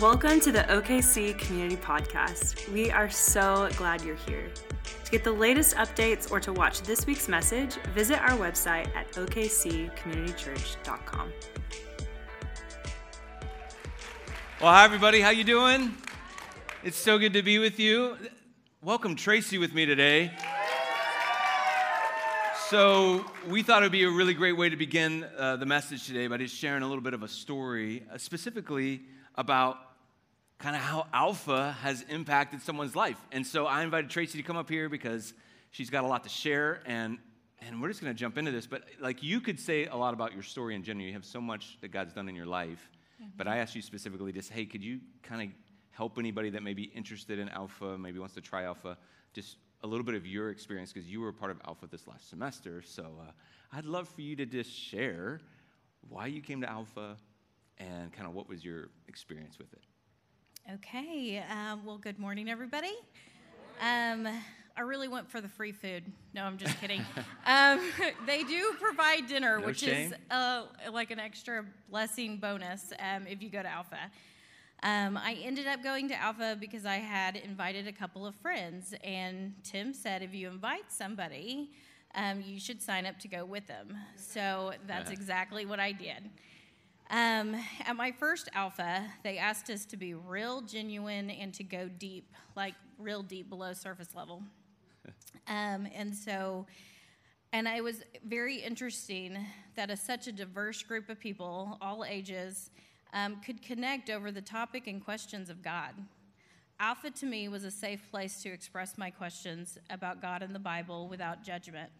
Welcome to the OKC Community Podcast. We are so glad you're here. To get the latest updates or to watch this week's message, visit our website at okccommunitychurch.com. Well, hi everybody. How you doing? It's so good to be with you. Welcome Tracy with me today. So, we thought it would be a really great way to begin uh, the message today by just sharing a little bit of a story, uh, specifically about kind of how Alpha has impacted someone's life. And so, I invited Tracy to come up here because she's got a lot to share, and and we're just going to jump into this. But like, you could say a lot about your story in general. You have so much that God's done in your life. Mm-hmm. But I asked you specifically, just hey, could you kind of help anybody that may be interested in Alpha, maybe wants to try Alpha, just a little bit of your experience because you were a part of Alpha this last semester. So uh, I'd love for you to just share why you came to Alpha and kind of what was your experience with it. Okay. Um, well, good morning, everybody. Um, I really went for the free food. No, I'm just kidding. um, they do provide dinner, no which shame. is uh, like an extra blessing bonus um, if you go to Alpha. Um, I ended up going to Alpha because I had invited a couple of friends, and Tim said, if you invite somebody, um, you should sign up to go with them. So that's exactly what I did. Um, at my first Alpha, they asked us to be real genuine and to go deep, like real deep below surface level. Um, and so, and it was very interesting that a, such a diverse group of people, all ages, um, could connect over the topic and questions of God. Alpha to me was a safe place to express my questions about God and the Bible without judgment.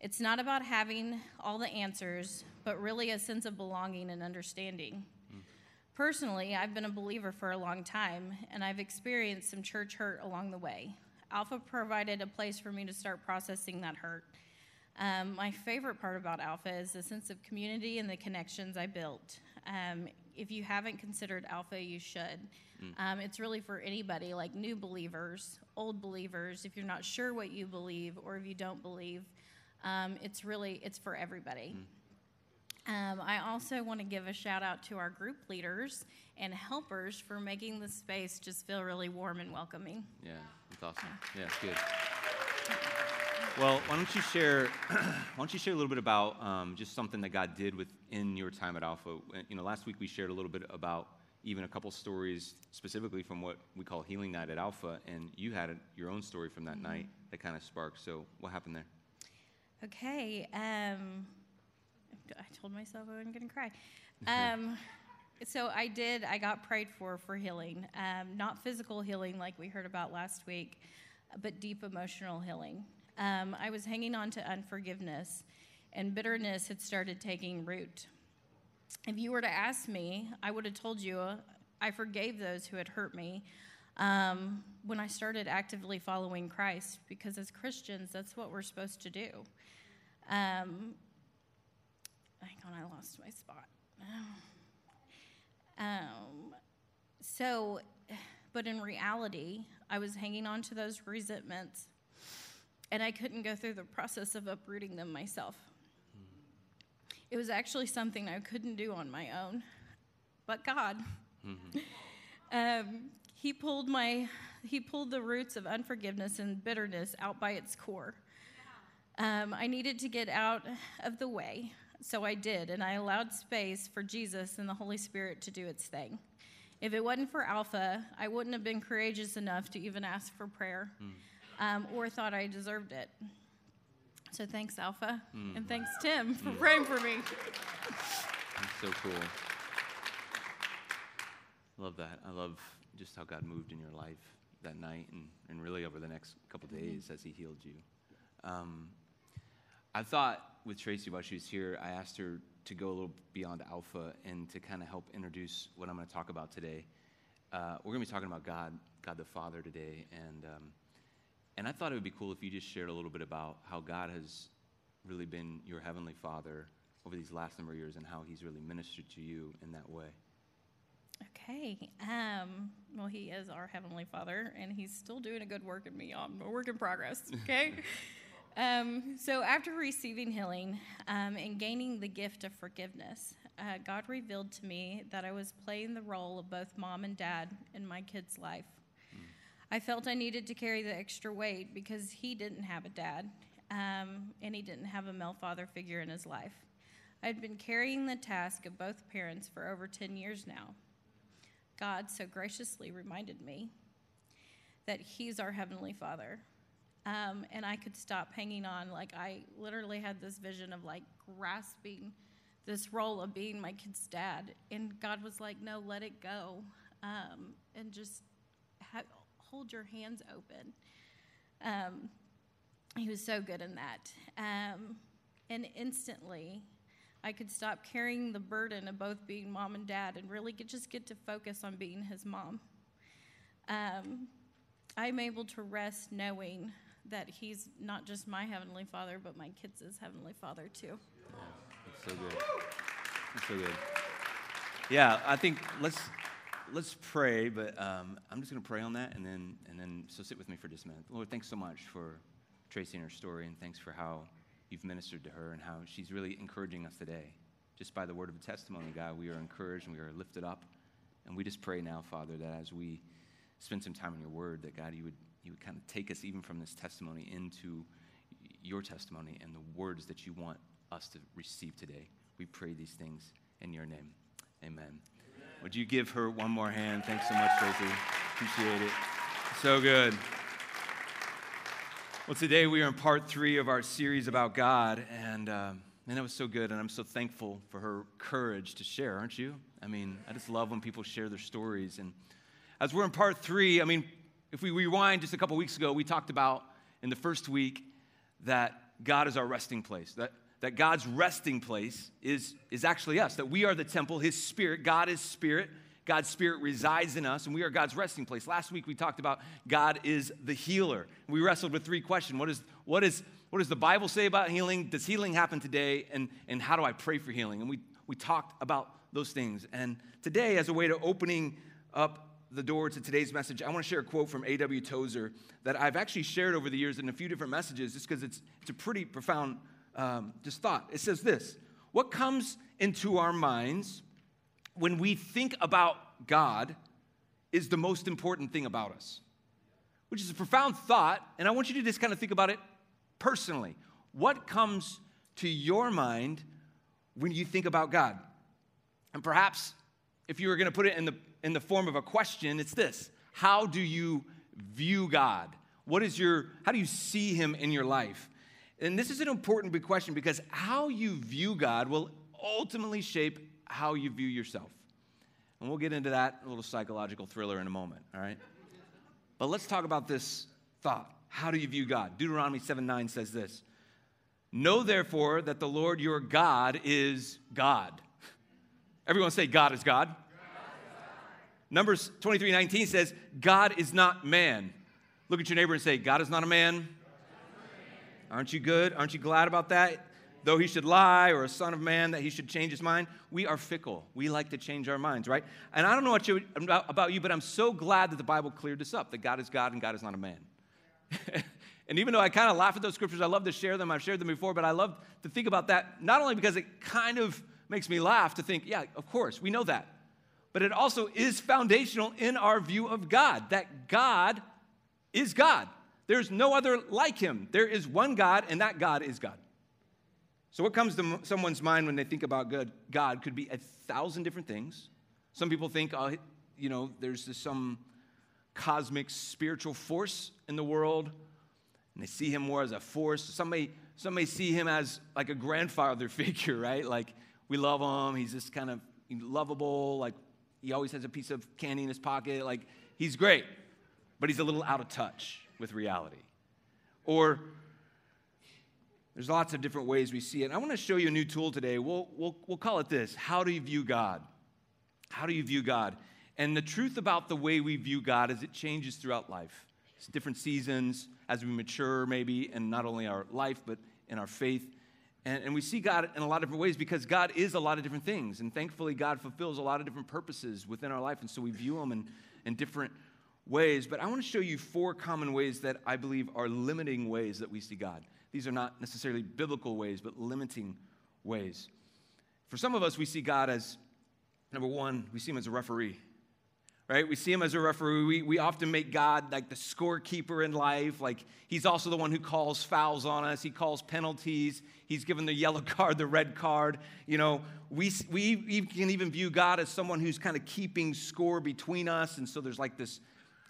It's not about having all the answers, but really a sense of belonging and understanding. Mm. Personally, I've been a believer for a long time, and I've experienced some church hurt along the way. Alpha provided a place for me to start processing that hurt. Um, my favorite part about Alpha is the sense of community and the connections I built. Um, if you haven't considered Alpha, you should. Mm. Um, it's really for anybody, like new believers, old believers. If you're not sure what you believe or if you don't believe, um, it's really it's for everybody. Mm. Um, I also want to give a shout out to our group leaders and helpers for making the space just feel really warm and welcoming. Yeah, that's awesome. Yeah, it's good. Well, why don't you share? why don't you share a little bit about um, just something that God did within your time at Alpha? You know, last week we shared a little bit about even a couple stories specifically from what we call Healing Night at Alpha, and you had a, your own story from that mm-hmm. night that kind of sparked. So, what happened there? Okay. Um, I told myself I wasn't going to cry. Um, so I did. I got prayed for for healing, um, not physical healing like we heard about last week, but deep emotional healing um, I was hanging on to unforgiveness, and bitterness had started taking root. If you were to ask me, I would have told you uh, I forgave those who had hurt me um, when I started actively following Christ, because as Christians, that's what we're supposed to do. Um, hang on, I lost my spot. Um, so, but in reality, I was hanging on to those resentments and I couldn't go through the process of uprooting them myself. It was actually something I couldn't do on my own, but God. Mm-hmm. Um, he pulled my he pulled the roots of unforgiveness and bitterness out by its core. Um, I needed to get out of the way, so I did, and I allowed space for Jesus and the Holy Spirit to do its thing. If it wasn't for Alpha, I wouldn't have been courageous enough to even ask for prayer. Mm um, or thought I deserved it. So thanks, Alpha, mm. and thanks, Tim, for mm. praying for me. That's so cool. Love that. I love just how God moved in your life that night and, and really over the next couple mm-hmm. days as He healed you. Um, I thought with Tracy while she was here, I asked her to go a little beyond Alpha and to kind of help introduce what I'm going to talk about today. Uh, we're going to be talking about God, God the Father today, and um, and I thought it would be cool if you just shared a little bit about how God has really been your Heavenly Father over these last number of years and how He's really ministered to you in that way. Okay. Um, well, He is our Heavenly Father, and He's still doing a good work in me. I'm a work in progress. Okay. um, so, after receiving healing um, and gaining the gift of forgiveness, uh, God revealed to me that I was playing the role of both mom and dad in my kid's life. I felt I needed to carry the extra weight because he didn't have a dad um, and he didn't have a male father figure in his life. I'd been carrying the task of both parents for over 10 years now. God so graciously reminded me that He's our Heavenly Father. Um, and I could stop hanging on. Like, I literally had this vision of like grasping this role of being my kid's dad. And God was like, no, let it go. Um, and just ha- hold your hands open. Um, he was so good in that. Um, and instantly, I could stop carrying the burden of both being mom and dad and really get, just get to focus on being his mom. Um, I'm able to rest knowing that he's not just my heavenly father, but my kids' heavenly father too. Yeah, that's so good. That's so good. Yeah, I think let's let's pray, but um, I'm just going to pray on that, and then and then so sit with me for just a minute. Lord, thanks so much for tracing her story, and thanks for how you've ministered to her and how she's really encouraging us today. Just by the word of a testimony, God, we are encouraged and we are lifted up, and we just pray now, Father, that as we spend some time in your word, that God, you would you would kind of take us even from this testimony into your testimony and the words that you want us to receive today. We pray these things in your name. Amen. Would you give her one more hand? Thanks so much, Tracy. Appreciate it. So good. Well, today we are in part three of our series about God, and um, man, that was so good, and I'm so thankful for her courage to share, aren't you? I mean, I just love when people share their stories. And as we're in part three, I mean, if we rewind just a couple weeks ago, we talked about in the first week that God is our resting place, that, that God's resting place is, is actually us, that we are the temple, His Spirit, God is Spirit. God's Spirit resides in us, and we are God's resting place. Last week we talked about God is the healer. We wrestled with three questions. What, is, what, is, what does the Bible say about healing? Does healing happen today? And, and how do I pray for healing? And we, we talked about those things. And today, as a way to opening up the door to today's message, I want to share a quote from A.W. Tozer that I've actually shared over the years in a few different messages, just because it's, it's a pretty profound um, just thought. It says this What comes into our minds when we think about God is the most important thing about us? Which is a profound thought, and I want you to just kind of think about it personally. What comes to your mind when you think about God? And perhaps if you were going to put it in the in the form of a question, it's this How do you view God? What is your, how do you see him in your life? And this is an important big question because how you view God will ultimately shape how you view yourself. And we'll get into that little psychological thriller in a moment, all right? But let's talk about this thought. How do you view God? Deuteronomy 7 9 says this Know therefore that the Lord your God is God. Everyone say, God is God. Numbers 23 19 says, God is not man. Look at your neighbor and say, God is not a man. Aren't you good? Aren't you glad about that? Though he should lie, or a son of man, that he should change his mind. We are fickle. We like to change our minds, right? And I don't know what you, about you, but I'm so glad that the Bible cleared this up that God is God and God is not a man. and even though I kind of laugh at those scriptures, I love to share them. I've shared them before, but I love to think about that, not only because it kind of makes me laugh to think, yeah, of course, we know that but it also is foundational in our view of God that God is God. There's no other like him. There is one God, and that God is God. So, what comes to someone's mind when they think about God? God could be a thousand different things. Some people think, uh, you know, there's this, some cosmic spiritual force in the world, and they see him more as a force. Some may, some may see him as like a grandfather figure, right? Like, we love him. He's just kind of lovable, like he always has a piece of candy in his pocket. Like, he's great, but he's a little out of touch with reality. Or there's lots of different ways we see it. I want to show you a new tool today. We'll, we'll, we'll call it this How do you view God? How do you view God? And the truth about the way we view God is it changes throughout life. It's different seasons as we mature, maybe, in not only our life, but in our faith. And, and, we see God in a lot of different ways because God is a lot of different things. And thankfully, God fulfills a lot of different purposes within our life. And so we view Him in, in different ways. But I want to show you four common ways that I believe are limiting ways that we see God. These are not necessarily biblical ways, but limiting ways. For some of us, we see God as number one, we see him as a referee right? We see him as a referee. We, we often make God like the scorekeeper in life. Like he's also the one who calls fouls on us, he calls penalties, he's given the yellow card, the red card. You know, we, we can even view God as someone who's kind of keeping score between us. And so there's like this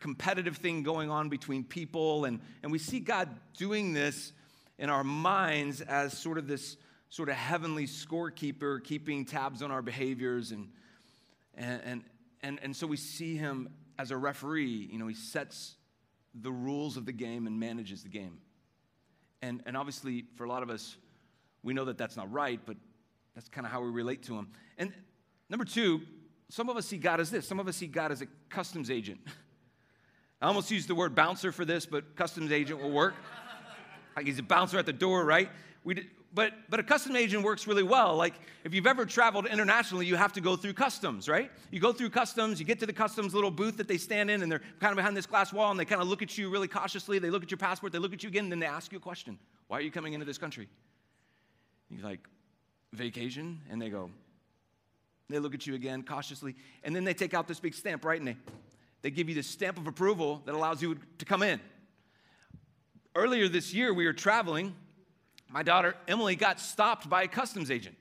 competitive thing going on between people. And, and we see God doing this in our minds as sort of this sort of heavenly scorekeeper, keeping tabs on our behaviors and, and, and, and, and so we see him as a referee. You know, he sets the rules of the game and manages the game. And, and obviously, for a lot of us, we know that that's not right, but that's kind of how we relate to him. And number two, some of us see God as this. Some of us see God as a customs agent. I almost used the word bouncer for this, but customs agent will work. Like he's a bouncer at the door, right? We did, but, but a custom agent works really well. Like if you've ever traveled internationally, you have to go through customs, right? You go through customs, you get to the customs little booth that they stand in, and they're kind of behind this glass wall, and they kind of look at you really cautiously. They look at your passport, they look at you again, and then they ask you a question Why are you coming into this country? You're like, Vacation? And they go, they look at you again cautiously, and then they take out this big stamp, right? And they, they give you this stamp of approval that allows you to come in. Earlier this year, we were traveling my daughter Emily got stopped by a customs agent.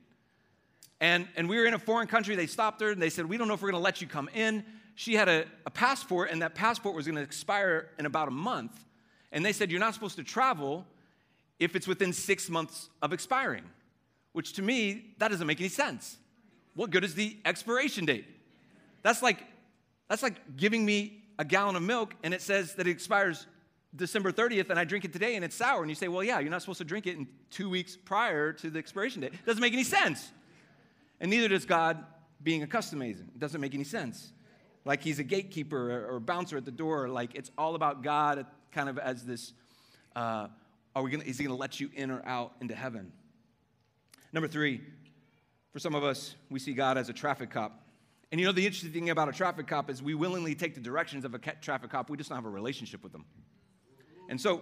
And, and we were in a foreign country. They stopped her and they said, We don't know if we're going to let you come in. She had a, a passport, and that passport was going to expire in about a month. And they said, You're not supposed to travel if it's within six months of expiring, which to me, that doesn't make any sense. What good is the expiration date? That's like, that's like giving me a gallon of milk and it says that it expires December 30th and I drink it today and it's sour. And you say, well, yeah, you're not supposed to drink it in two weeks prior to the expiration date. It doesn't make any sense. And neither does God being a custom agent. It doesn't make any sense. Like he's a gatekeeper or, bouncer at the door. Like it's all about God kind of as this, uh, are we gonna, is he going to let you in or out into heaven? Number three, for some of us, we see God as a traffic cop. And you know, the interesting thing about a traffic cop is we willingly take the directions of a traffic cop, we just don't have a relationship with them. And so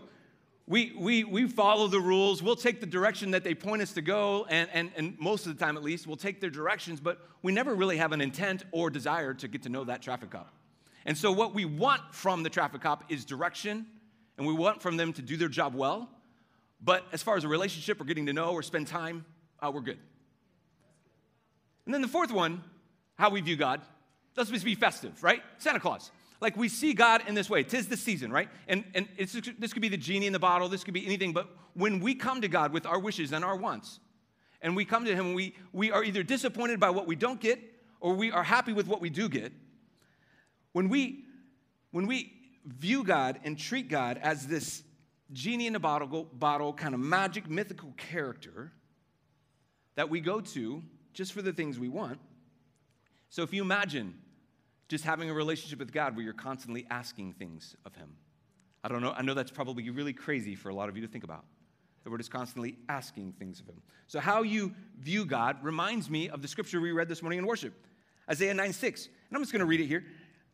we, we, we follow the rules. We'll take the direction that they point us to go, and, and, and most of the time at least, we'll take their directions, but we never really have an intent or desire to get to know that traffic cop. And so, what we want from the traffic cop is direction, and we want from them to do their job well. But as far as a relationship or getting to know or spend time, uh, we're good. And then the fourth one, how we view God, that's supposed to be festive, right? Santa Claus. Like we see God in this way. Tis the season, right? And, and this could be the genie in the bottle, this could be anything, but when we come to God with our wishes and our wants, and we come to Him, we, we are either disappointed by what we don't get or we are happy with what we do get. When we, when we view God and treat God as this genie in a bottle, bottle kind of magic, mythical character that we go to just for the things we want. So if you imagine just having a relationship with God where you're constantly asking things of Him. I don't know, I know that's probably really crazy for a lot of you to think about, that we're just constantly asking things of Him. So, how you view God reminds me of the scripture we read this morning in worship Isaiah 9 6. And I'm just going to read it here.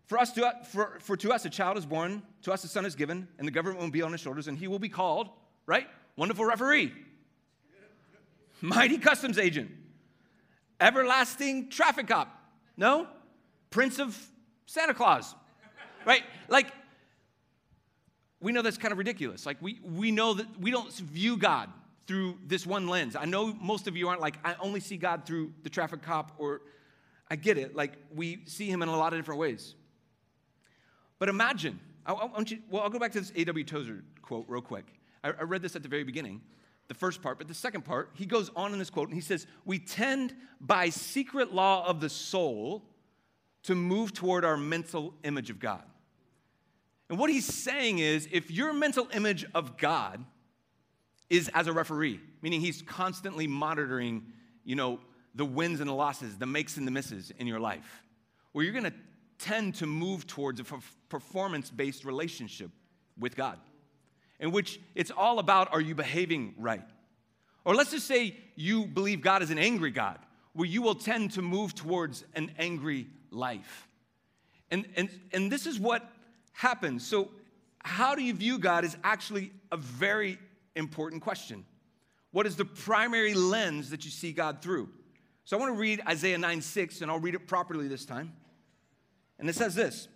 For, us to, for, for to us a child is born, to us a son is given, and the government will be on his shoulders, and he will be called, right? Wonderful referee, mighty customs agent, everlasting traffic cop. No? Prince of Santa Claus, right? Like, we know that's kind of ridiculous. Like, we, we know that we don't view God through this one lens. I know most of you aren't like, I only see God through the traffic cop, or I get it. Like, we see him in a lot of different ways. But imagine, I, I want you, well, I'll go back to this A.W. Tozer quote real quick. I, I read this at the very beginning, the first part, but the second part, he goes on in this quote and he says, We tend by secret law of the soul to move toward our mental image of God. And what he's saying is if your mental image of God is as a referee, meaning he's constantly monitoring, you know, the wins and the losses, the makes and the misses in your life, where you're going to tend to move towards a performance based relationship with God, in which it's all about are you behaving right? Or let's just say you believe God is an angry God, where you will tend to move towards an angry life. And, and, and this is what happens. So, how do you view God is actually a very important question. What is the primary lens that you see God through? So I want to read Isaiah 9 6, and I'll read it properly this time. And it says this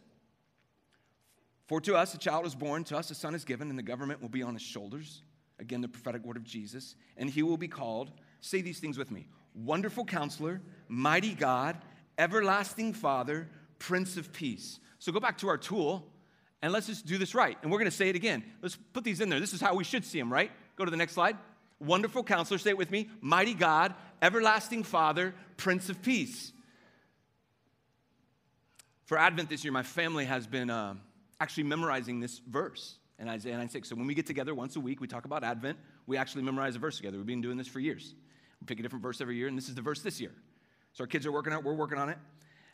For to us a child is born, to us a son is given, and the government will be on his shoulders. Again, the prophetic word of Jesus. And he will be called, say these things with me Wonderful counselor, mighty God, everlasting Father, Prince of Peace. So go back to our tool and let's just do this right. And we're going to say it again. Let's put these in there. This is how we should see them, right? Go to the next slide. Wonderful counselor, say it with me. Mighty God, everlasting Father, Prince of Peace. For Advent this year, my family has been uh, actually memorizing this verse in Isaiah 9 6. So when we get together once a week, we talk about Advent, we actually memorize a verse together. We've been doing this for years. We pick a different verse every year, and this is the verse this year. So our kids are working on it, we're working on it.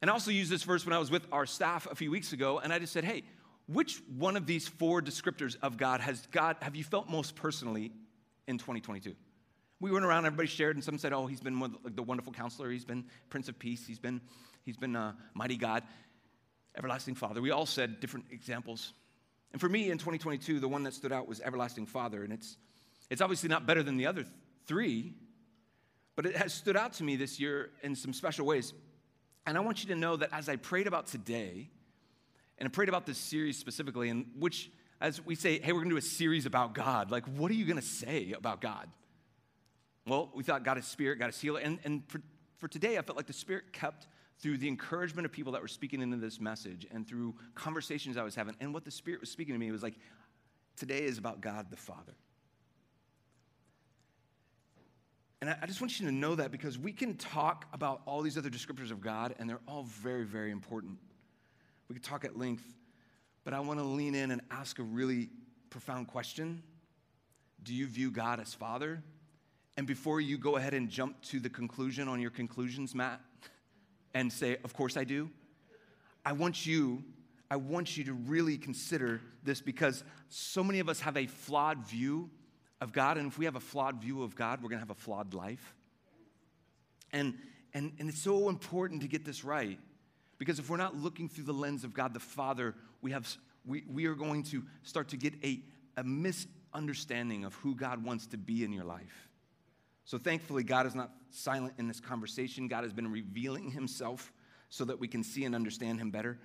And I also used this verse when I was with our staff a few weeks ago, and I just said, hey, which one of these four descriptors of God has God have you felt most personally in 2022? We went around, everybody shared, and some said, "Oh, he's been like the wonderful counselor. He's been Prince of Peace. He's been, he's been uh, mighty God, everlasting Father." We all said different examples. And for me in 2022, the one that stood out was everlasting Father, and it's, it's obviously not better than the other th- three, but it has stood out to me this year in some special ways. And I want you to know that as I prayed about today, and I prayed about this series specifically, in which, as we say, hey, we're gonna do a series about God, like, what are you gonna say about God? Well, we thought God is spirit, God is healer. And, and for, for today, I felt like the Spirit kept through the encouragement of people that were speaking into this message and through conversations I was having. And what the Spirit was speaking to me was like, today is about God the Father. And I, just want you to know that because we can talk about all these other descriptors of God, and they're all very, very important. We could talk at length, but I want to lean in and ask a really profound question Do you view God as Father? And before you go ahead and jump to the conclusion on your conclusions, Matt, and say, Of course I do, I want you. I want you to really consider this because so many of us have a flawed view of God. And if we have a flawed view of God, we're going to have a flawed life. And, and, and it's so important to get this right because if we're not looking through the lens of God the Father, we, have, we, we are going to start to get a, a misunderstanding of who God wants to be in your life. So thankfully, God is not silent in this conversation. God has been revealing himself so that we can see and understand him better.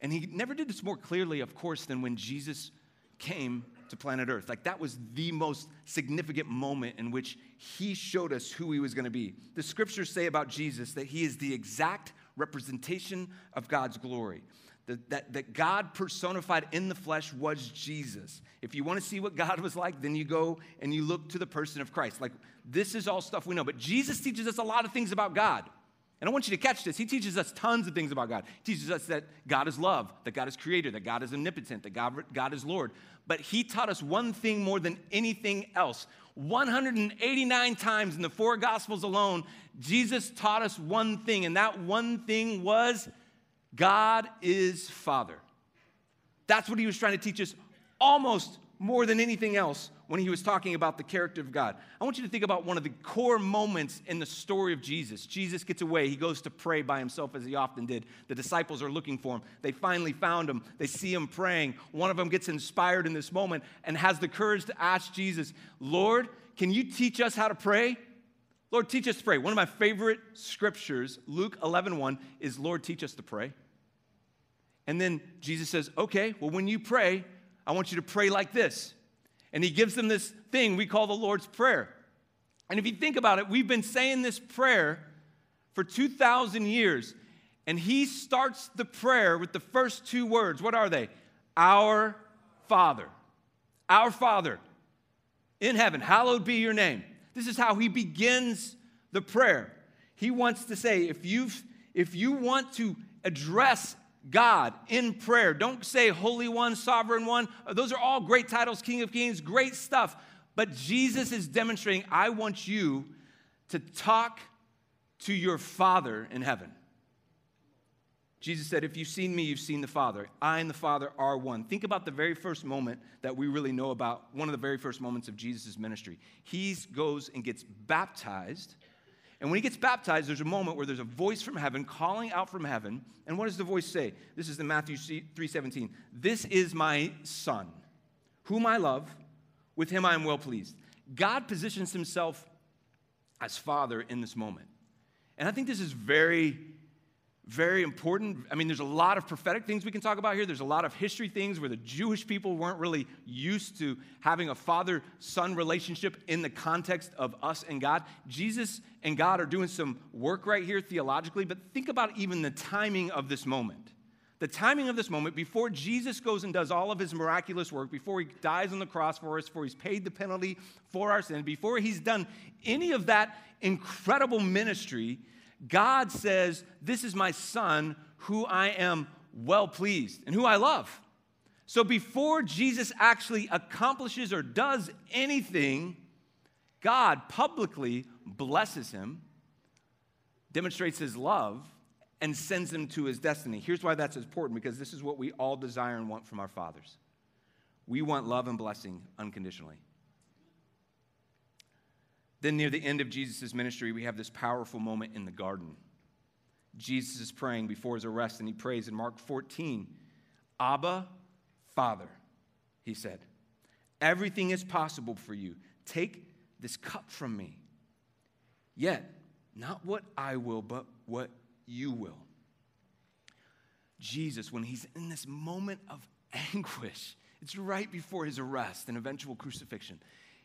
And he never did this more clearly, of course, than when Jesus came to planet Earth. Like that was the most significant moment in which he showed us who he was going to be. The scriptures say about Jesus that he is the exact representation of God's glory. That, that, that God personified in the flesh was Jesus. If you want to see what God was like, then you go and you look to the person of Christ. Like, this is all stuff we know. But Jesus teaches us a lot of things about God. And I want you to catch this. He teaches us tons of things about God. He teaches us that God is love, that God is creator, that God is omnipotent, that God, God is Lord. But he taught us one thing more than anything else. 189 times in the four Gospels alone, Jesus taught us one thing, and that one thing was God is Father. That's what he was trying to teach us almost more than anything else when he was talking about the character of God. I want you to think about one of the core moments in the story of Jesus. Jesus gets away. He goes to pray by himself, as he often did. The disciples are looking for him. They finally found him. They see him praying. One of them gets inspired in this moment and has the courage to ask Jesus, Lord, can you teach us how to pray? Lord, teach us to pray. One of my favorite scriptures, Luke 11 1, is Lord, teach us to pray. And then Jesus says, Okay, well, when you pray, I want you to pray like this. And he gives them this thing we call the Lord's Prayer. And if you think about it, we've been saying this prayer for 2,000 years. And he starts the prayer with the first two words. What are they? Our Father. Our Father in heaven, hallowed be your name. This is how he begins the prayer. He wants to say, if, you if you want to address God in prayer. Don't say Holy One, Sovereign One. Those are all great titles, King of Kings, great stuff. But Jesus is demonstrating, I want you to talk to your Father in heaven. Jesus said, If you've seen me, you've seen the Father. I and the Father are one. Think about the very first moment that we really know about, one of the very first moments of Jesus' ministry. He goes and gets baptized and when he gets baptized, there's a moment where there's a voice from heaven calling out from heaven. And what does the voice say? This is in Matthew 3:17. This is my son, whom I love, with him I am well pleased. God positions himself as father in this moment. And I think this is very, very important. I mean, there's a lot of prophetic things we can talk about here. There's a lot of history things where the Jewish people weren't really used to having a father son relationship in the context of us and God. Jesus and God are doing some work right here theologically, but think about even the timing of this moment. The timing of this moment, before Jesus goes and does all of his miraculous work, before he dies on the cross for us, before he's paid the penalty for our sin, before he's done any of that incredible ministry, God says, This is my son who I am well pleased and who I love. So before Jesus actually accomplishes or does anything, God publicly blesses him, demonstrates his love, and sends him to his destiny. Here's why that's important because this is what we all desire and want from our fathers. We want love and blessing unconditionally. Then, near the end of Jesus' ministry, we have this powerful moment in the garden. Jesus is praying before his arrest, and he prays in Mark 14 Abba, Father, he said, everything is possible for you. Take this cup from me. Yet, not what I will, but what you will. Jesus, when he's in this moment of anguish, it's right before his arrest and eventual crucifixion,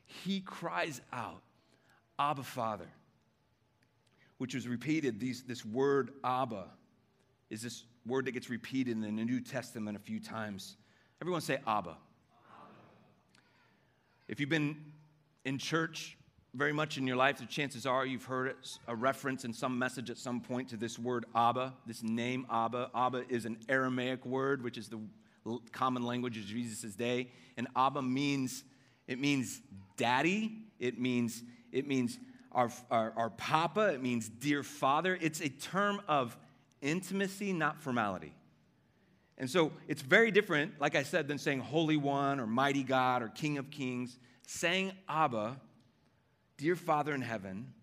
he cries out, Abba, Father, which was repeated. These, this word Abba is this word that gets repeated in the New Testament a few times. Everyone say Abba. Abba. If you've been in church very much in your life, the chances are you've heard a reference in some message at some point to this word Abba, this name Abba. Abba is an Aramaic word, which is the common language of Jesus' day. And Abba means, it means daddy, it means it means our, our, our papa, it means dear father. It's a term of intimacy, not formality. And so it's very different, like I said, than saying Holy One or Mighty God or King of Kings. Saying Abba, dear Father in heaven,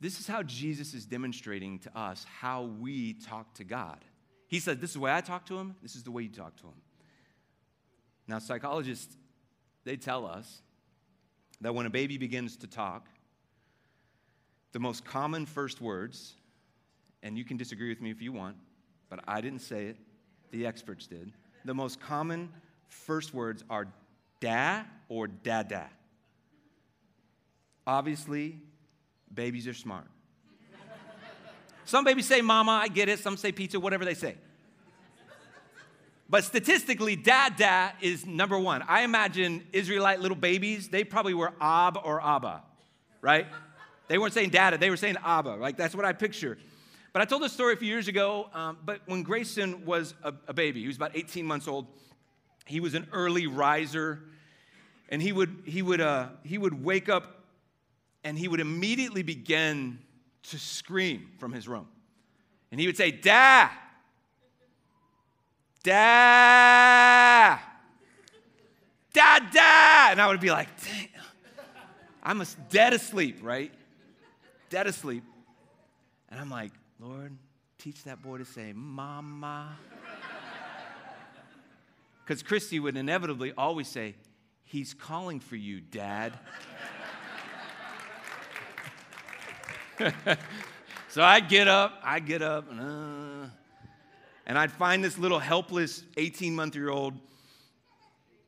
this is how Jesus is demonstrating to us how we talk to God. He said, This is the way I talk to him, this is the way you talk to him. Now, psychologists, they tell us that when a baby begins to talk, the most common first words, and you can disagree with me if you want, but I didn't say it, the experts did. The most common first words are da or dada. Obviously, babies are smart. Some babies say mama, I get it. Some say pizza, whatever they say. But statistically, dada is number one. I imagine Israelite little babies, they probably were ab or abba, right? They weren't saying dada, they were saying Abba. Like, that's what I picture. But I told this story a few years ago. Um, but when Grayson was a, a baby, he was about 18 months old, he was an early riser. And he would, he would, uh, he would wake up and he would immediately begin to scream from his room. And he would say, Da! Da! Da, da! And I would be like. I'm dead asleep, right? Dead asleep. And I'm like, Lord, teach that boy to say, Mama. Because Christy would inevitably always say, He's calling for you, Dad. so I'd get up, I'd get up, and, uh, and I'd find this little helpless 18 month year old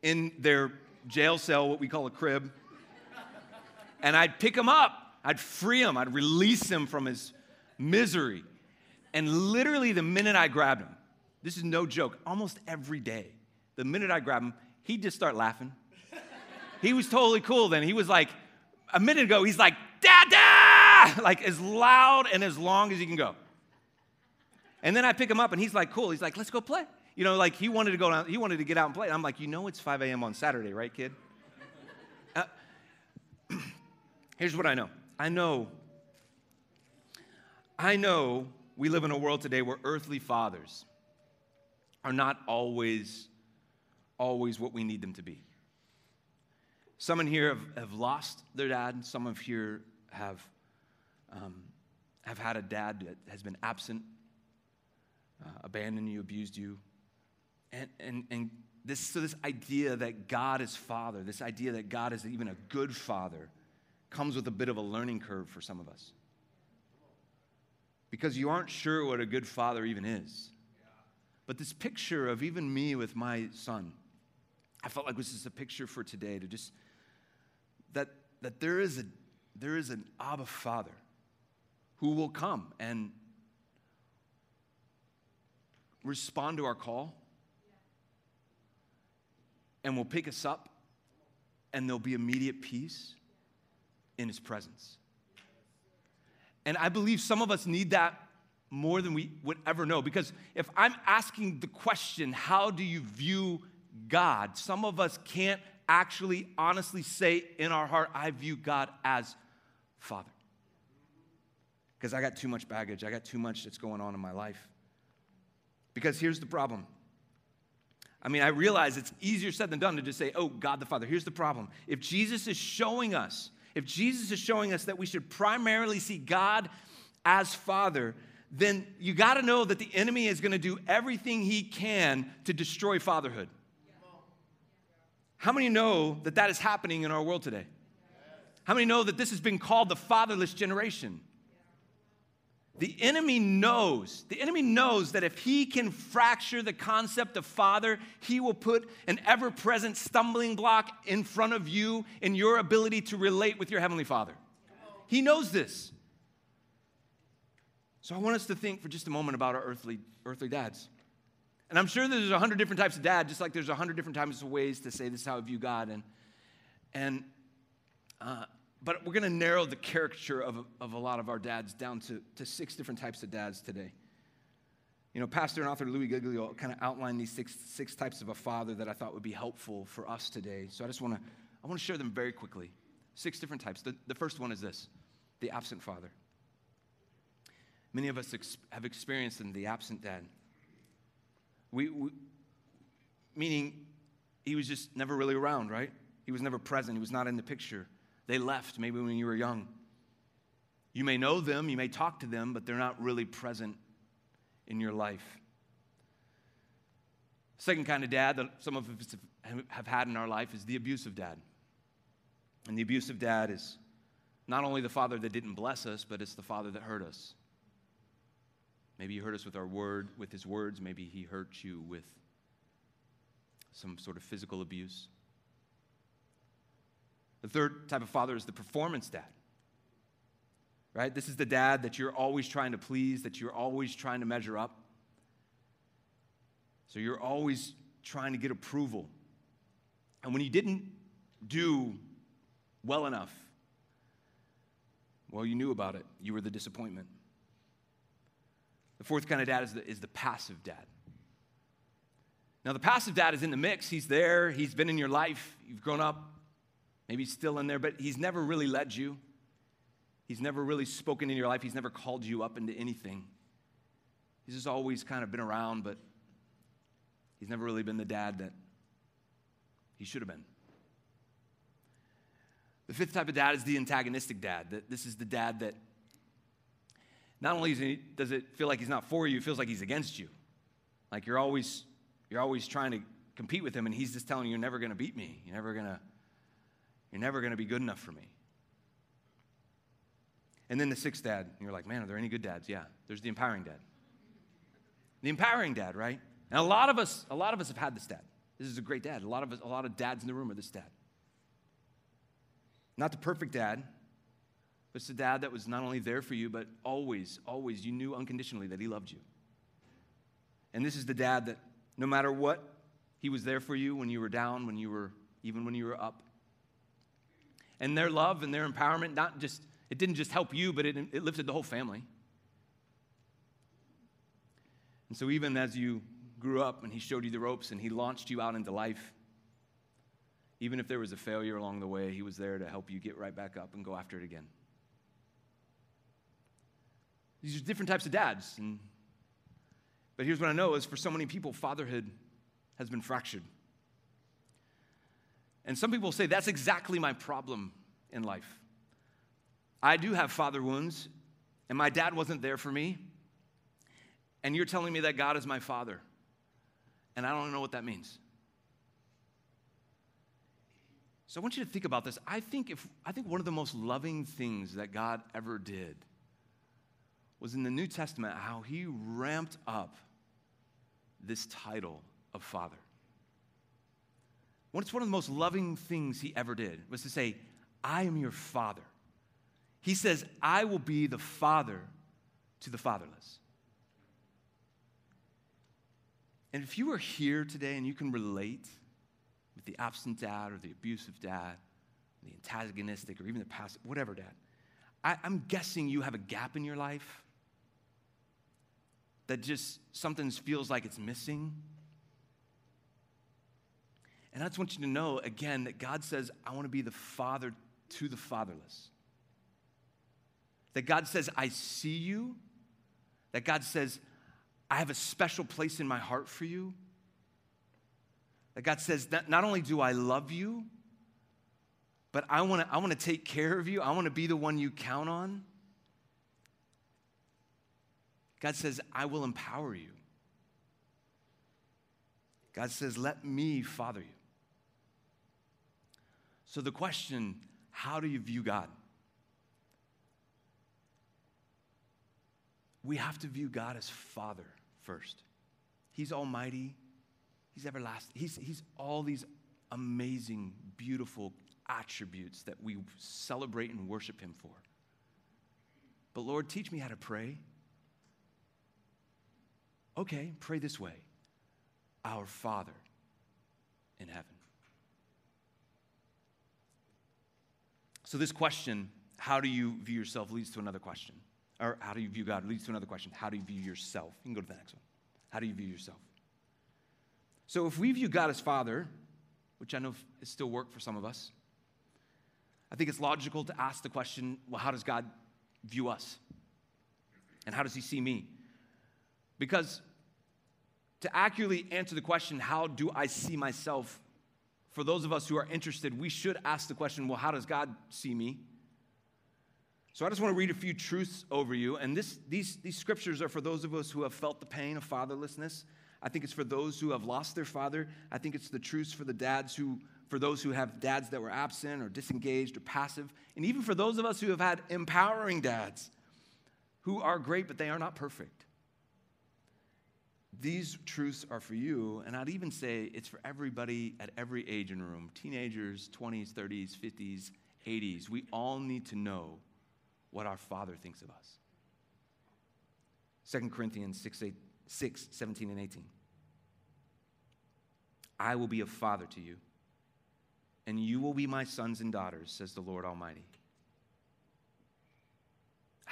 in their jail cell, what we call a crib, and I'd pick him up I'd free him, I'd release him from his misery. And literally, the minute I grabbed him, this is no joke, almost every day, the minute I grabbed him, he'd just start laughing. he was totally cool then. He was like, a minute ago, he's like, Dada! Like as loud and as long as he can go. And then I pick him up and he's like, cool. He's like, let's go play. You know, like he wanted to go down, he wanted to get out and play. And I'm like, you know, it's 5 a.m. on Saturday, right, kid? Uh, here's what I know I know, I know we live in a world today where earthly fathers are not always, always what we need them to be. Some in here have, have lost their dad. Some of here have, um, have had a dad that has been absent, uh, abandoned you, abused you. And, and, and this, so this idea that God is father, this idea that God is even a good father, comes with a bit of a learning curve for some of us. because you aren't sure what a good father even is. But this picture of even me with my son, I felt like this is a picture for today to just that that there is a there is an Abba Father who will come and respond to our call and will pick us up and there'll be immediate peace in his presence. And I believe some of us need that more than we would ever know. Because if I'm asking the question, how do you view God? Some of us can't actually honestly say in our heart, I view God as Father. Because I got too much baggage, I got too much that's going on in my life. Because here's the problem. I mean, I realize it's easier said than done to just say, oh, God the Father. Here's the problem. If Jesus is showing us, if Jesus is showing us that we should primarily see God as Father, then you got to know that the enemy is going to do everything he can to destroy fatherhood. How many know that that is happening in our world today? How many know that this has been called the fatherless generation? The enemy knows, the enemy knows that if he can fracture the concept of father, he will put an ever present stumbling block in front of you in your ability to relate with your heavenly father. He knows this. So I want us to think for just a moment about our earthly, earthly dads. And I'm sure there's a hundred different types of dad, just like there's a hundred different types of ways to say this is how I view God. And, and uh, but we're going to narrow the caricature of, of a lot of our dads down to, to six different types of dads today. You know, Pastor and author Louis Giglio kind of outlined these six, six types of a father that I thought would be helpful for us today. So I just want to I want to share them very quickly. Six different types. The, the first one is this the absent father. Many of us ex- have experienced the absent dad. We, we, meaning he was just never really around, right? He was never present. He was not in the picture. They left maybe when you were young. You may know them, you may talk to them, but they're not really present in your life. Second kind of dad that some of us have had in our life is the abusive dad. And the abusive dad is not only the father that didn't bless us, but it's the father that hurt us. Maybe he hurt us with our word, with his words. Maybe he hurt you with some sort of physical abuse. The third type of father is the performance dad. Right? This is the dad that you're always trying to please, that you're always trying to measure up. So you're always trying to get approval. And when you didn't do well enough, well, you knew about it. You were the disappointment. The fourth kind of dad is the, is the passive dad. Now, the passive dad is in the mix. He's there, he's been in your life, you've grown up, maybe he's still in there, but he's never really led you. He's never really spoken in your life, he's never called you up into anything. He's just always kind of been around, but he's never really been the dad that he should have been. The fifth type of dad is the antagonistic dad. That This is the dad that not only does it feel like he's not for you, it feels like he's against you. Like you're always, you're always trying to compete with him, and he's just telling you, you're never going to beat me. You're never going to, you're never going to be good enough for me. And then the sixth dad, you're like, man, are there any good dads? Yeah, there's the empowering dad. The empowering dad, right? And a lot of us, a lot of us have had this dad. This is a great dad. A lot of us, a lot of dads in the room are this dad. Not the perfect dad, but it's a dad that was not only there for you, but always, always, you knew unconditionally that he loved you. And this is the dad that no matter what, he was there for you when you were down, when you were, even when you were up. And their love and their empowerment, not just, it didn't just help you, but it, it lifted the whole family. And so even as you grew up and he showed you the ropes and he launched you out into life, even if there was a failure along the way, he was there to help you get right back up and go after it again. These are different types of dads. And, but here's what I know is for so many people, fatherhood has been fractured. And some people say, that's exactly my problem in life. I do have father wounds, and my dad wasn't there for me. And you're telling me that God is my father. And I don't know what that means. So I want you to think about this. I think, if, I think one of the most loving things that God ever did was in the New Testament how he ramped up this title of Father. What's one of the most loving things he ever did was to say, I am your Father. He says, I will be the Father to the fatherless. And if you are here today and you can relate with the absent dad or the abusive dad, the antagonistic or even the passive, whatever dad, I, I'm guessing you have a gap in your life that just something feels like it's missing. And I just want you to know again that God says, I want to be the father to the fatherless. That God says, I see you. That God says, I have a special place in my heart for you. That God says, not only do I love you, but I want to I want to take care of you. I want to be the one you count on. God says, I will empower you. God says, let me father you. So the question, how do you view God? We have to view God as Father first. He's almighty, He's everlasting, He's, he's all these amazing, beautiful attributes that we celebrate and worship Him for. But Lord, teach me how to pray. Okay, pray this way Our Father in heaven. So, this question, how do you view yourself, leads to another question. Or how do you view God leads to another question. How do you view yourself? You can go to the next one. How do you view yourself? So, if we view God as Father, which I know is still work for some of us, I think it's logical to ask the question well, how does God view us? And how does He see me? Because to accurately answer the question, how do I see myself? For those of us who are interested, we should ask the question, well, how does God see me? So I just want to read a few truths over you. And this, these, these scriptures are for those of us who have felt the pain of fatherlessness. I think it's for those who have lost their father. I think it's the truths for the dads who, for those who have dads that were absent or disengaged or passive. And even for those of us who have had empowering dads who are great, but they are not perfect. These truths are for you, and I'd even say it's for everybody at every age the room teenagers, 20s, 30s, 50s, 80s. We all need to know what our Father thinks of us. 2 Corinthians 6, 8, 6 17 and 18. I will be a father to you, and you will be my sons and daughters, says the Lord Almighty.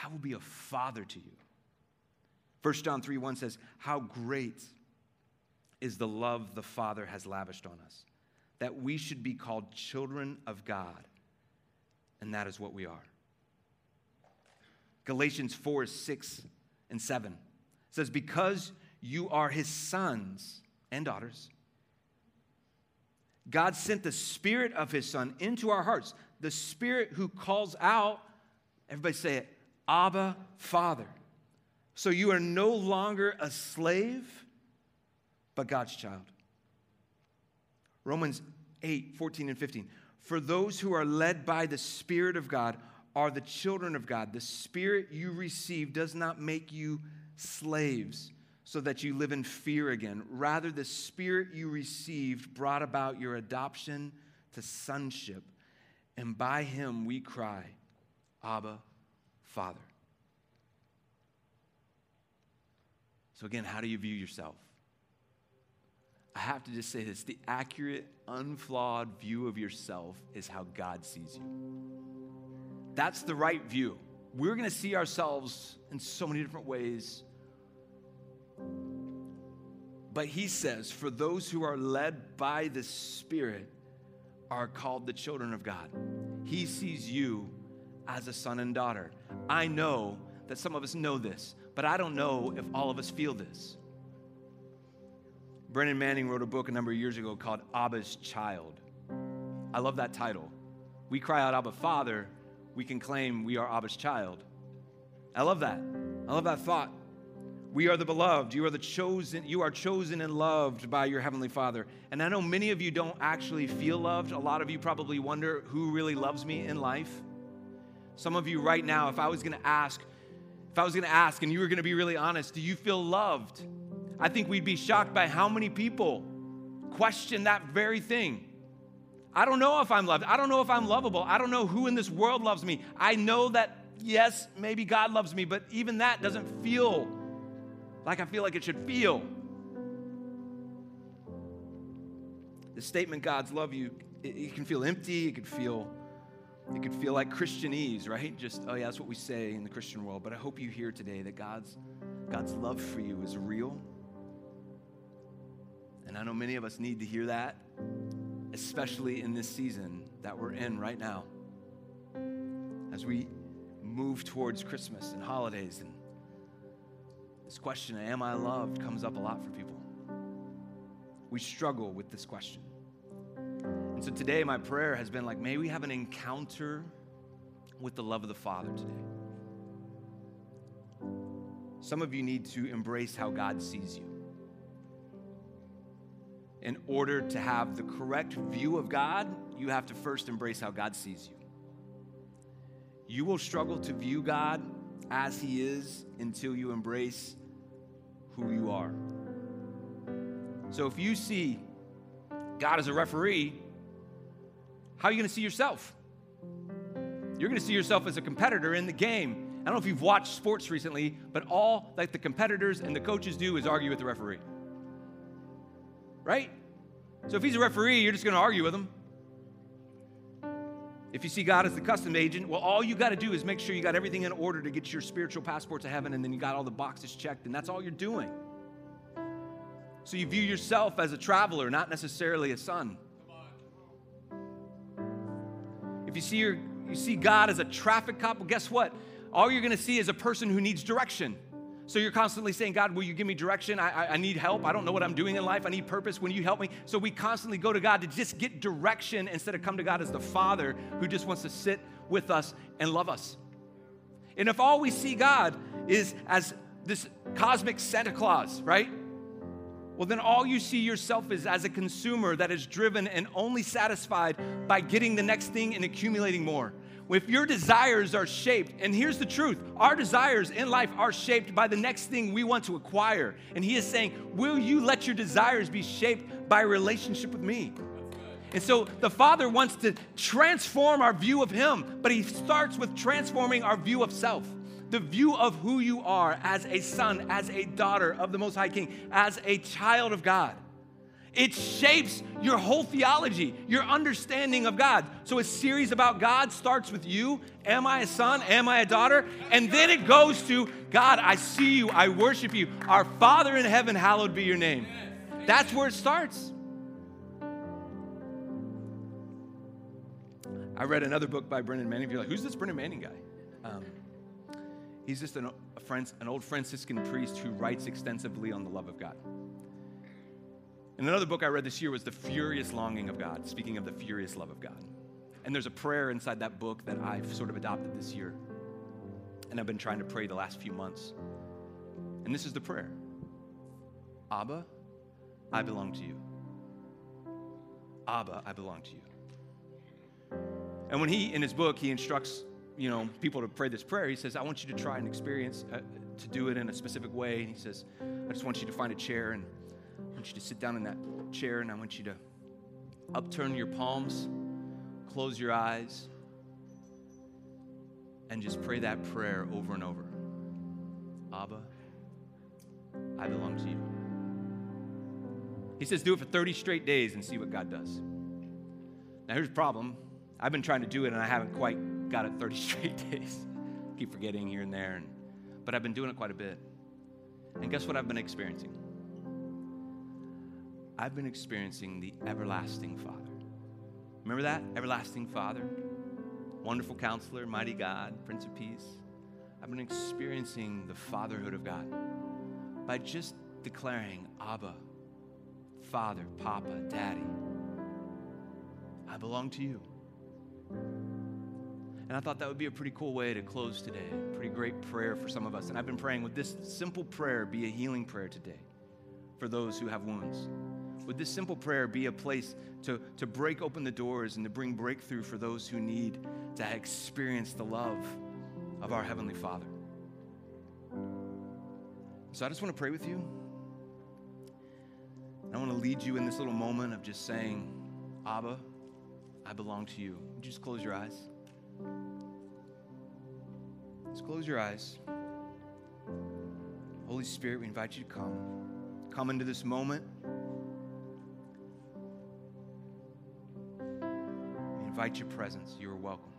I will be a father to you. 1 John 3 1 says, How great is the love the Father has lavished on us, that we should be called children of God. And that is what we are. Galatians 4 6 and 7 says, Because you are his sons and daughters, God sent the Spirit of his Son into our hearts, the Spirit who calls out, everybody say it, Abba, Father. So you are no longer a slave, but God's child. Romans 8, 14 and 15. For those who are led by the Spirit of God are the children of God. The Spirit you receive does not make you slaves so that you live in fear again. Rather, the Spirit you received brought about your adoption to sonship. And by him we cry, Abba, Father. So, again, how do you view yourself? I have to just say this the accurate, unflawed view of yourself is how God sees you. That's the right view. We're going to see ourselves in so many different ways. But he says, for those who are led by the Spirit are called the children of God. He sees you as a son and daughter. I know that some of us know this, but I don't know if all of us feel this. Brennan Manning wrote a book a number of years ago called Abba's Child. I love that title. We cry out, Abba, Father, we can claim we are Abba's child. I love that. I love that thought. We are the beloved. You are the chosen. You are chosen and loved by your heavenly Father. And I know many of you don't actually feel loved. A lot of you probably wonder who really loves me in life. Some of you right now, if I was going to ask, if I was going to ask and you were going to be really honest, do you feel loved? I think we'd be shocked by how many people question that very thing. I don't know if I'm loved. I don't know if I'm lovable. I don't know who in this world loves me. I know that, yes, maybe God loves me, but even that doesn't feel like I feel like it should feel. The statement, God's love you, it, it can feel empty. It can feel, it could feel like Christianese, right? Just, oh yeah, that's what we say in the Christian world. But I hope you hear today that God's, God's love for you is real. And I know many of us need to hear that especially in this season that we're in right now. As we move towards Christmas and holidays, and this question, Am I loved, comes up a lot for people. We struggle with this question. So today, my prayer has been like, may we have an encounter with the love of the Father today. Some of you need to embrace how God sees you in order to have the correct view of God, you have to first embrace how God sees you. You will struggle to view God as He is until you embrace who you are. So if you see God as a referee, how are you going to see yourself? You're going to see yourself as a competitor in the game. I don't know if you've watched sports recently, but all that the competitors and the coaches do is argue with the referee right? So if he's a referee, you're just going to argue with him. If you see God as the custom agent, well, all you got to do is make sure you got everything in order to get your spiritual passport to heaven, and then you got all the boxes checked, and that's all you're doing. So you view yourself as a traveler, not necessarily a son. If you see your, you see God as a traffic cop, well, guess what? All you're going to see is a person who needs direction. So you're constantly saying, God, will you give me direction? I, I, I, need help. I don't know what I'm doing in life. I need purpose. When you help me? So we constantly go to God to just get direction instead of come to God as the Father who just wants to sit with us and love us. And if all we see God is as this cosmic Santa Claus, right? Well, then all you see yourself is as a consumer that is driven and only satisfied by getting the next thing and accumulating more if your desires are shaped, and here's the truth our desires in life are shaped by the next thing we want to acquire. And he is saying, Will you let your desires be shaped by a relationship with me? And so the Father wants to transform our view of Him, but He starts with transforming our view of self. The view of who you are as a son, as a daughter of the Most High King, as a child of God. It shapes your whole theology, your understanding of God. So a series about God starts with you. Am I a son? Am I a daughter? And then it goes to God, I see you, I worship you. Our Father in heaven, hallowed be your name. That's where it starts. I read another book by Brennan Manning. You're like, who's this Brennan Manning guy? Um, he's just an, a an old Franciscan priest who writes extensively on the love of God. And another book I read this year was The Furious Longing of God, speaking of the furious love of God. And there's a prayer inside that book that I've sort of adopted this year. And I've been trying to pray the last few months. And this is the prayer Abba, I belong to you. Abba, I belong to you. And when he, in his book, he instructs you know people to pray this prayer, he says, I want you to try and experience uh, to do it in a specific way. And he says, I just want you to find a chair and I want you to sit down in that chair and I want you to upturn your palms, close your eyes, and just pray that prayer over and over. Abba, I belong to you. He says, do it for 30 straight days and see what God does. Now, here's the problem. I've been trying to do it and I haven't quite got it 30 straight days. Keep forgetting here and there, and, but I've been doing it quite a bit. And guess what I've been experiencing? I've been experiencing the everlasting Father. Remember that? Everlasting Father, wonderful counselor, mighty God, Prince of Peace. I've been experiencing the fatherhood of God by just declaring, Abba, Father, Papa, Daddy. I belong to you. And I thought that would be a pretty cool way to close today. Pretty great prayer for some of us. And I've been praying with this simple prayer be a healing prayer today for those who have wounds. Would this simple prayer be a place to, to break open the doors and to bring breakthrough for those who need to experience the love of our Heavenly Father? So I just want to pray with you. I want to lead you in this little moment of just saying, Abba, I belong to you. Would you just close your eyes? Just close your eyes. Holy Spirit, we invite you to come. Come into this moment. We invite your presence. You are welcome.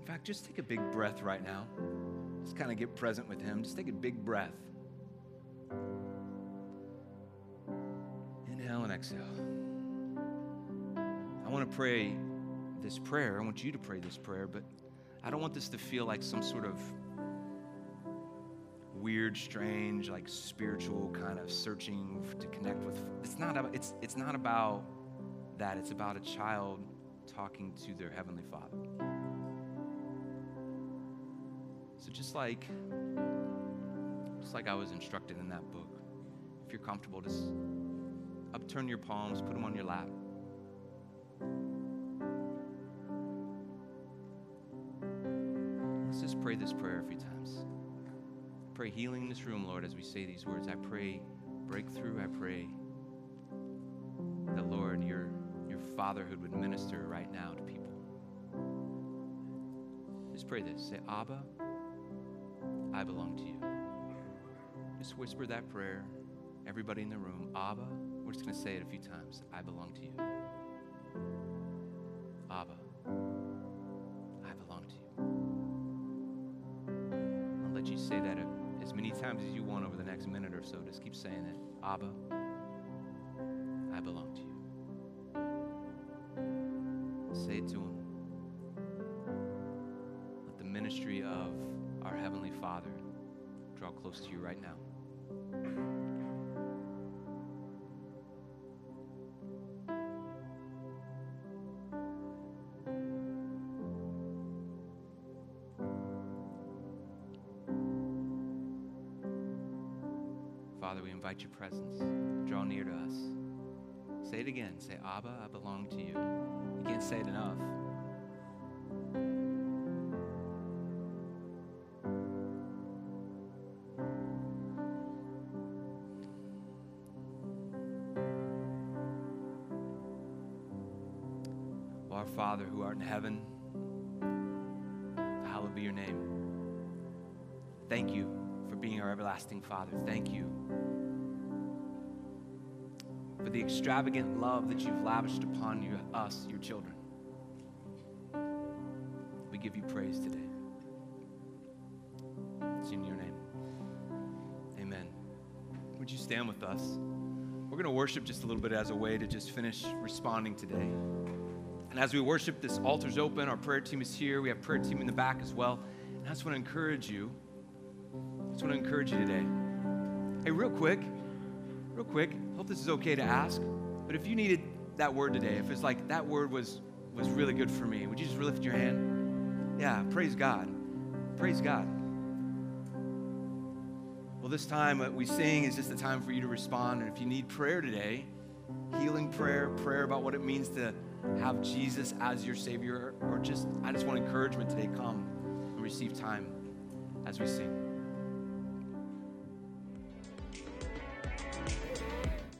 In fact, just take a big breath right now. Just kind of get present with Him. Just take a big breath. Inhale and exhale. I want to pray this prayer. I want you to pray this prayer, but I don't want this to feel like some sort of weird, strange, like spiritual kind of searching to connect with. It's not. About, it's it's not about that. It's about a child talking to their heavenly Father. So just like just like I was instructed in that book, if you're comfortable, just upturn your palms, put them on your lap. Pray healing in this room, Lord, as we say these words. I pray breakthrough. I pray that, Lord, your, your fatherhood would minister right now to people. Just pray this. Say, Abba, I belong to you. Just whisper that prayer. Everybody in the room, Abba, we're just going to say it a few times. I belong to you. Times as you want over the next minute or so. Just keep saying it. Abba, I belong to you. Say it to him. Let the ministry of our Heavenly Father draw close to you right now. Father, we invite your presence. Draw near to us. Say it again. Say, Abba, I belong to you. You can't say it enough. Oh, our Father who art in heaven, hallowed be your name. Thank you for being our everlasting Father. Thank you for the extravagant love that you've lavished upon you, us, your children. We give you praise today. It's in your name. Amen. Would you stand with us? We're going to worship just a little bit as a way to just finish responding today. And as we worship, this altar's open. Our prayer team is here. We have prayer team in the back as well. And I just want to encourage you. I just want to encourage you today. Hey, real quick, real quick. Hope this is okay to ask. But if you needed that word today, if it's like that word was was really good for me, would you just lift your hand? Yeah, praise God. Praise God. Well, this time what we sing is just a time for you to respond. And if you need prayer today, healing prayer, prayer about what it means to have Jesus as your Savior, or just, I just want encouragement today, come and receive time as we sing.